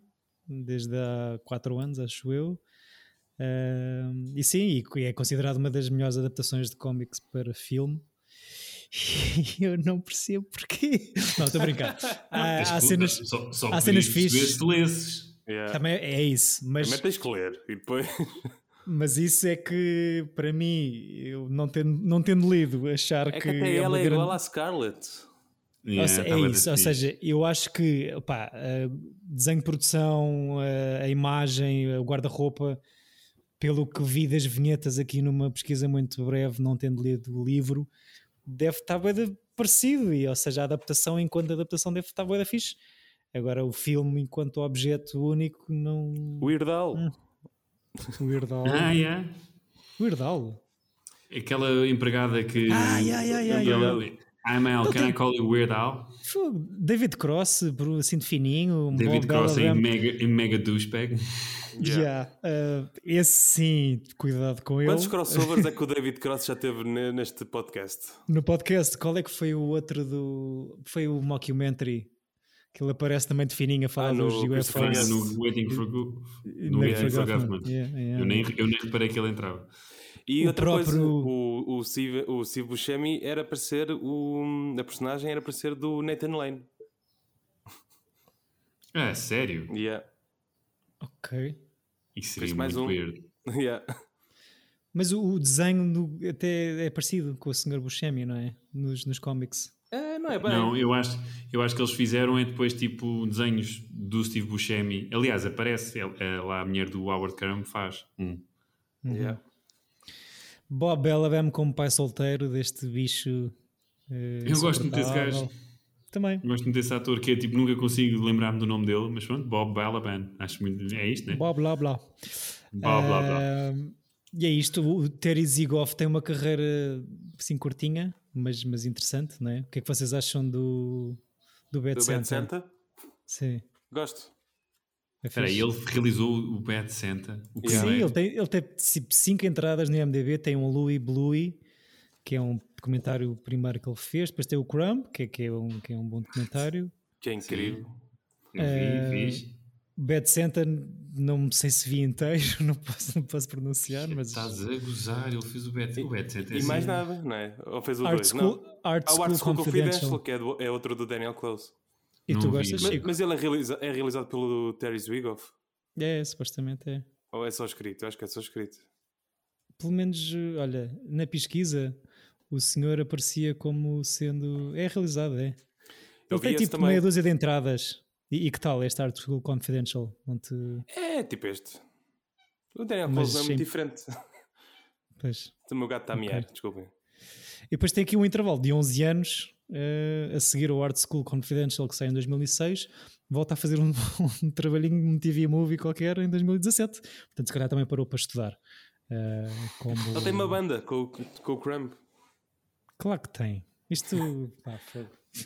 desde há 4 anos, acho eu. Ah, e sim, e é considerado uma das melhores adaptações de cómics para filme. E <laughs> eu não percebo porquê. Não, estou a brincar. Há, <laughs> há Desculpa, cenas. só, só há cenas fixes. se. Yeah. Também é isso, mas, Primeiro tens que ler e depois. <laughs> mas isso é que para mim, eu não tendo, não tendo lido, achar É que, que até é ela é grande- igual à Scarlett. Ou Yeah, se- tá é da isso, ou seja, eu acho que eh, desenho de produção, a imagem, o guarda-roupa, pelo que vi das vinhetas aqui numa pesquisa muito breve, não tendo lido o livro, deve estar bem de- parecido, e, ou seja, a adaptação enquanto adaptação deve estar bem da fixe. Agora o filme enquanto objeto único não... Weird Al. Hum. Weird Al. <laughs> Ah, yeah. Weird Al. Aquela empregada que. Ah, yeah, yeah, yeah, Ela- I'm Al, can I call you Weird Al? David Cross, assim de fininho, David Bob Cross em Balaram. mega, em mega douchebag. <laughs> Yeah. Uh, esse sim, cuidado com ele. Quantos crossovers é que <laughs> o David Cross já teve ne- neste podcast? No podcast, qual é que foi o outro do. Foi o mockumentary que ele aparece também de fininho a falar Ah, no dos UFOs. No Waiting for, Go- no Waiting for Government. Man. Yeah, yeah. Eu, nem, eu nem reparei que ele entrava. E O outra coisa, próprio- o, o, Steve, o Steve Buscemi era para ser o. A personagem era para ser do Nathan Lane. Ah, sério? Yeah. Ok. Isso seria mais muito um. weird. <laughs> Yeah. Mas o, o desenho do- até é parecido com o Sr. Buscemi, não é? Nos, nos cómics. É, não é bem. Não, eu acho, eu acho que eles fizeram é depois tipo desenhos do Steve Buscemi. Aliás, aparece é, é lá a mulher do Howard Crumb faz. um. Yeah. Bob Bellamy como pai solteiro deste bicho. eh, Eu gosto muito desse gajo. Também. Gosto muito desse ator que é tipo, nunca consigo lembrar-me do nome dele, mas pronto, Bob Balaban. Acho muito. É isto, né? Blá blá blá. Bob blá blá. E é isto, o Terry Zigoff tem uma carreira assim curtinha, mas, mas interessante, não é? O que é que vocês acham do, do Bad Do Santa? Bad Santa? Sim. Gosto. É Espera aí, fixe. ele realizou o Bad Santa. O. Sim, primeiro. ele tem, ele tem ci- cinco entradas no IMDB, tem um Louis Bluey, que é um documentário primeiro que ele fez, depois tem o Crumb, que é, que é, um, que é um bom documentário. Que é incrível. Eu Eh, vi. Bad Santa, não sei se vi inteiro, <laughs> não posso, não posso pronunciar, mas Estás a gozar, ele fez o Bad, o Bad Santa. é E mais assim. nada, não é? Ou fez o Art 2? School, Não. Art School, Art School Confidential. Confidential, que é, do- é outro do Daniel Close. E tu Não vi. gostas, Mas-? Mas ele é, realiza- é realizado pelo Terry Zwigoff? É, supostamente é. Ou é só escrito? Eu acho que é só escrito. Pelo menos, olha, na pesquisa, o senhor aparecia como sendo. É realizado, é. Eu tem tipo também. meia dúzia de entradas. E, e que tal este Art School Confidential? Te... É tipo este. O Daniel Close é muito diferente. Pois. O meu gato está a miar, desculpem. E depois tem aqui um intervalo de 11 anos eh, a seguir o Art School Confidential que sai em 2006. Volta a fazer um, <laughs> um trabalhinho, um TV movie qualquer em 2017. Portanto, se calhar também parou para estudar. Eh, como... Ele tem uma banda com, com o Crumb. Claro que tem. Isto. pá.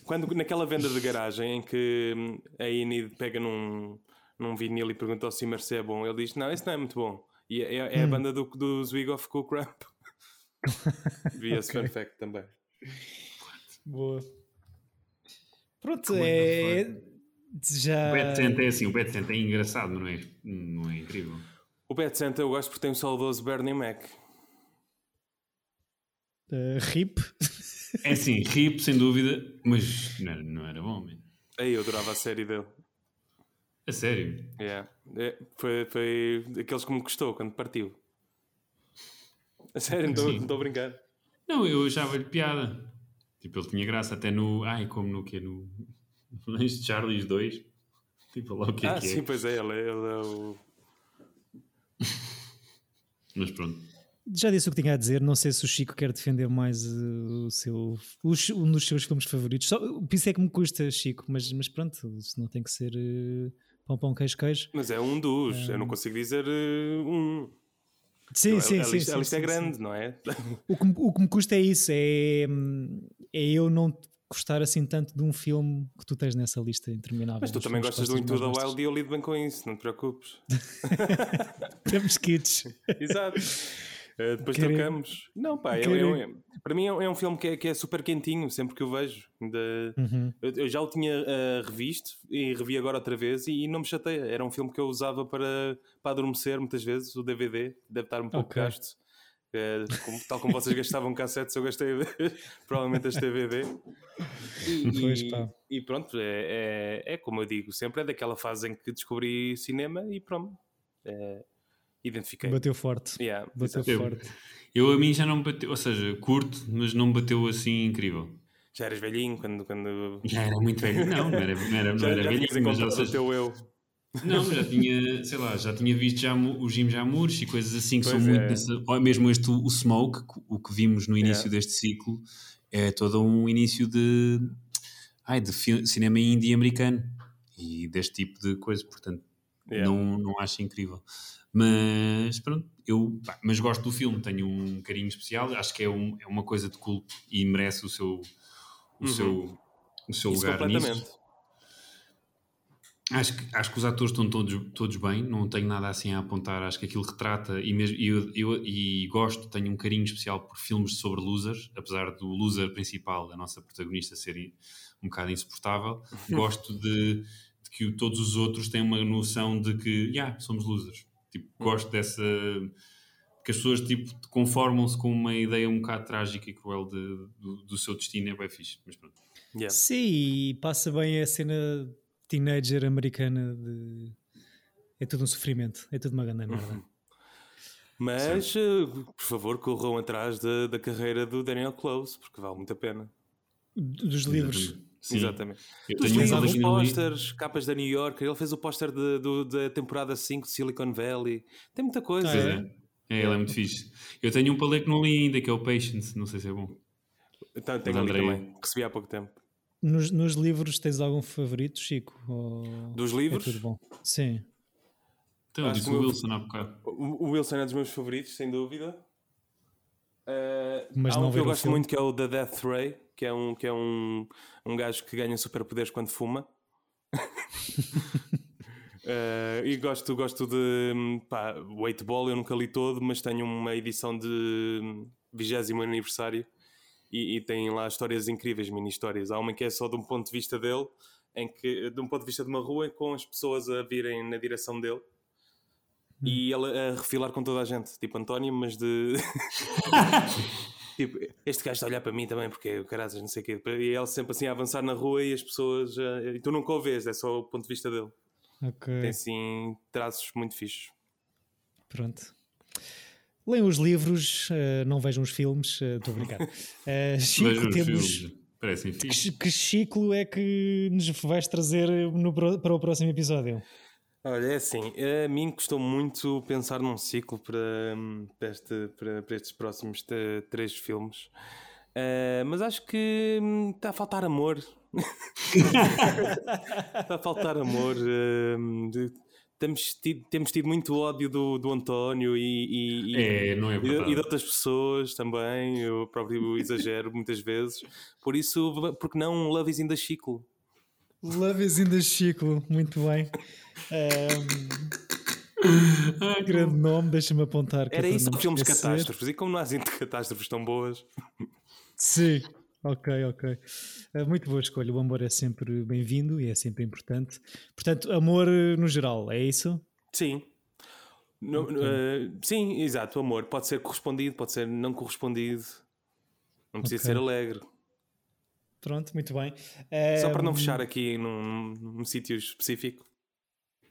Quando, naquela venda de garagem em que hum, a Enid pega num, num vinil e pergunta ao Simmer se é bom, ele diz: Não, esse não é muito bom. E é, é a Hum. banda do, do Zwigoff com o Crumb. <laughs> Vi esse fun fact também. Boa. Pronto, é. Já. O Bad Santa é assim, o Bad Santa é engraçado, não é, não é incrível. O Bad Santa eu gosto porque tem o saudoso Bernie Mac. Eh, RIP. <laughs> É assim, rip sem dúvida, mas não era, não era bom, man. Aí eu adorava a série dele. A sério. Yeah. É, foi, foi daqueles que me custou quando partiu. A sério, não estou- Sim. a brincar. Não, eu achava-lhe piada. Tipo, ele tinha graça até no. Ai, como no quê? No. Neste Charlies 2. Tipo, lá o que é ah, que sim, é. pois é, ele, é- ele é o. Mas pronto. Já disse o que tinha a dizer. Não sei se o Chico quer defender mais eh, o seu, os- um dos seus filmes favoritos. Só, por isso é que me custa, Chico. Mas, mas pronto, isso não tem que ser eh, pão, pão, queijo, queijo. Mas é um dos, eu não consigo dizer uh, um. Sim, a, sim, a sim. lista, a sim, lista é sim, grande, sim. não é? O que, me- o que me custa é isso. É, hum, é eu não gostar assim tanto de um filme que tu tens nessa lista interminável. Mas tu também gostas do Into the. Wild e eu lido bem com isso, não te preocupes. <laughs> <laughs> Temos kits. Exato. Eh, depois Querem- trocamos. Não, pá, é, é- é- para mim é, um- é um filme que é, que é super quentinho, sempre que o vejo. Ainda- Uhum. eu, eu já o tinha eh, revisto e revi agora outra vez e, não me chateia. Era um filme que eu usava para, para adormecer muitas vezes, o DVD, deve estar um pouco Ok. gasto. Eh, como- tal como vocês gastavam cassetes, eu gastei <laughs> provavelmente este DVD. E, <laughs> e- e pronto, é, é, é como eu digo, sempre é daquela fase em que descobri cinema e pronto, é, identifiquei. Bateu forte. Yeah, Bateu exato. Eu- forte. Eu a mim já não me bateu, ou seja, curto, mas não me bateu assim incrível. Já eras velhinho quando. quando... Já era muito velho. Não, não era, não era, não Já, era já velhinho, tinhas mas o seja, eu. Não, mas já tinha, sei lá, já tinha visto já os Jim Jamures e coisas assim que são Pois muito é. nessa, ou mesmo este o Smoke, o que vimos no início É. deste ciclo, é todo um início de, ai, de cinema indie americano e deste tipo de coisa, portanto, Yeah. não, não acho incrível. Mas pronto, eu pá, mas gosto do filme, tenho um carinho especial, acho que é, um- é uma coisa de culto e merece o seu, o Uhum. seu, o seu Isso lugar nisso. Acho que, acho que os atores estão todos, todos bem, não tenho nada assim a apontar. Acho que aquilo retrata, e, mesmo, e eu, eu- e gosto, tenho um carinho especial por filmes sobre losers, apesar do loser principal, a nossa protagonista, ser um bocado insuportável. <laughs> gosto de, de que todos os outros têm uma noção de que, yeah, somos losers. Tipo, gosto dessa, que as pessoas tipo, conformam-se com uma ideia um bocado trágica e cruel de, do, do seu destino, é bem fixe. Mas pronto. Yeah. Sim, e passa bem a cena teenager americana de. É tudo um sofrimento, é tudo uma grande merda. Mas, eh, por favor, corram atrás da, da carreira do Daniel Close, porque vale muito a pena. Dos livros. Sim. Exatamente. Eu um livro ali- pósteres, capas da New York. Ele fez o póster da temporada 5 de Silicon Valley. Tem muita coisa. Ah, é? é. É, ele é muito fixe. Eu tenho um para ler que não li ainda, que é o Patience, não sei se é bom. Então, tenho Andrei- também. Recebi há pouco tempo. Nos, nos livros tens algum favorito, Chico? Ou Dos livros? É tudo bom. Sim. Então, Acho disse o meu- Wilson há bocado. O, o Wilson é dos meus favoritos, sem dúvida. Eh, Mas há não um que eu gosto filme? muito que é o The Death Ray, que é um, que é um, um gajo que ganha superpoderes quando fuma. <laughs> Eh, e gosto, gosto de hum, pá, o 8 Ball, eu nunca li todo, mas tenho uma edição de 20 aniversário e, e tem lá histórias incríveis, mini histórias. Há uma que é só de um ponto de vista dele, em que, de um ponto de vista de uma rua, com as pessoas a virem na direção dele e ele a refilar com toda a gente, tipo António, mas de. <laughs> <laughs> tipo, este gajo está a olhar para mim também, porque o caralho, não sei o quê. E ele sempre assim a avançar na rua e as pessoas. eh, E tu nunca o vês, é só o ponto de vista dele. Ok. Tem assim traços muito fixos. Pronto. Leiam os livros, eh, não vejam os filmes, eh, estou a brincar. <laughs> Eh, Chico, temos. Que, que ciclo é que nos vais trazer no para o próximo episódio? Olha, é assim, a mim custou muito pensar num ciclo para, hum, para, este- para- para estes próximos três filmes. Eh, mas acho que hum, está a faltar amor. <laughs> Está a faltar amor. hum, de- temos, tido, temos tido muito ódio do, do António e, e- É, é e de, verdade. e de outras pessoas também. Eu próprio exagero muitas vezes. Por isso, porque não um Love is in the Chico? Love is in the Chico, muito bem. Ahm, grande nome, deixa-me apontar. é Era isso, filmes de catástrofes. E como não há assim de catástrofes tão boas. Sim, ok, ok. Ah, muito boa escolha. O amor é sempre bem-vindo e é sempre importante. Portanto, amor eh, no geral, é isso? Sim. No- eh, sim, exato, o amor pode ser correspondido, pode ser não correspondido. Não precisa Ok. ser alegre. Pronto, muito bem. Só para não fechar aqui num, num sítio específico.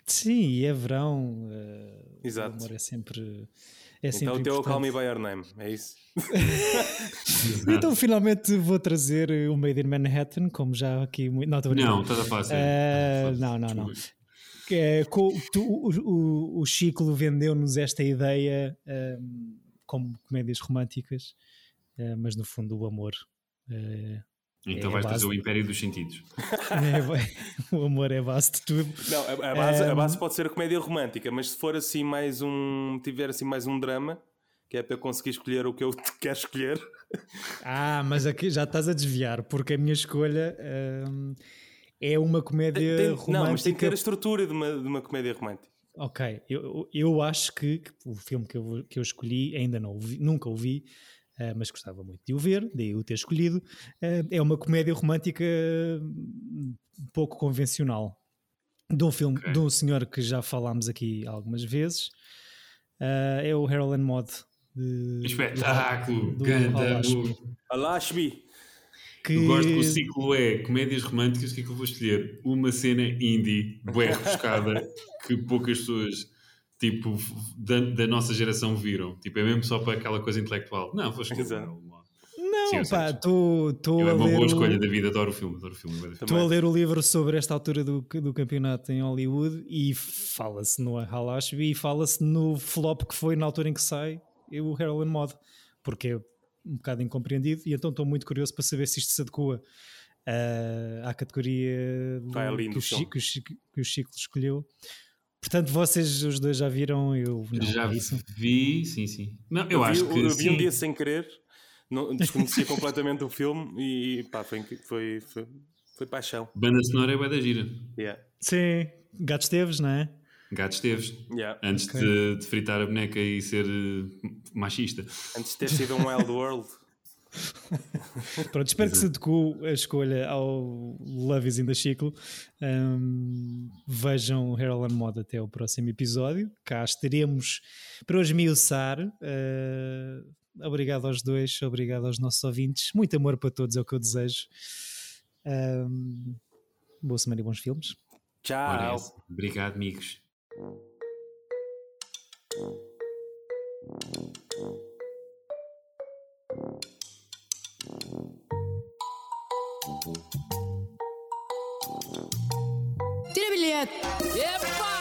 Sim, e é verão. eh, Exato. O amor é sempre. É Então sempre o teu o Call importante. Me By Your Name, é isso? <laughs> Então finalmente vou trazer o Made in Manhattan, como já aqui muito. Não, estou. Não, estás a sério. Eh, não, não, não. é, co- tu- o, o, o Chico vendeu-nos esta ideia ehm, como comédias românticas, eh, mas no fundo o amor. eh, Então É vais trazer o Império dos Sentidos. <laughs> é o amor é a base de tudo. Não, a, a base, a base pode ser a comédia romântica, mas se for assim mais um. tiver assim mais um drama, que é para eu conseguir escolher o que eu <laughs> quero escolher. Ah, mas aqui já estás a desviar, porque a minha escolha ehm, é uma comédia Tem- romântica. não, mas tem que ter a estrutura de uma, de uma comédia romântica. Ok, eu, eu acho que, que o filme que eu, que eu escolhi, ainda não o vi, nunca o eh, mas gostava muito de o ver, daí o ter escolhido. eh, é uma comédia romântica hum, pouco convencional. De um filme, Ok. de um senhor que já falámos aqui algumas vezes. eh, é o Harold and Maude. De, Espetáculo! Alashbi! que, Eu gosto que o ciclo é comédias românticas. O que é que eu vou escolher? Uma cena indie, bué rebuscada, que poucas pessoas tipo, da, da nossa geração viram. Tipo, é mesmo só para aquela coisa intelectual. Não, vou o- Não, Sim, pá, estou Eu a é uma ler boa o- escolha da vida, adoro o filme, adoro o filme. Estou a ler o livro sobre esta altura do, do campeonato em Hollywood e fala-se no Hal Ashby e fala-se no flop que foi na altura em que sai o Harold and Maude, porque é um bocado incompreendido e então estou muito curioso para saber se isto se adequa ah, à categoria do- é o o. Chico, que o Chico- que o Chico escolheu. Portanto, vocês os dois já viram, eu não, Já é isso? vi, sim, sim. Não, eu, Eu, acho vi, que eu vi sim. um dia sem querer, não, desconhecia completamente o filme e pá, foi, foi, foi, foi paixão. Banda sonora é bué da gira. Yeah, Sim, Gatos Teves, não é? Gatos Teves. yeah. Antes Ok. de, de fritar a boneca e ser eh, machista. Antes de ter sido um <laughs> Wild World. <laughs> Pronto, espero que se adequou a escolha ao Love is in the Ciclo. Um, vejam Harold Mod até o próximo episódio. Cá estaremos para os miuçar. Uh, obrigado aos dois, obrigado aos nossos ouvintes. Muito amor para todos, é o que eu desejo. Um, boa semana e bons filmes. Tchau. Obrigado, amigos. Tira bilhete! Epa!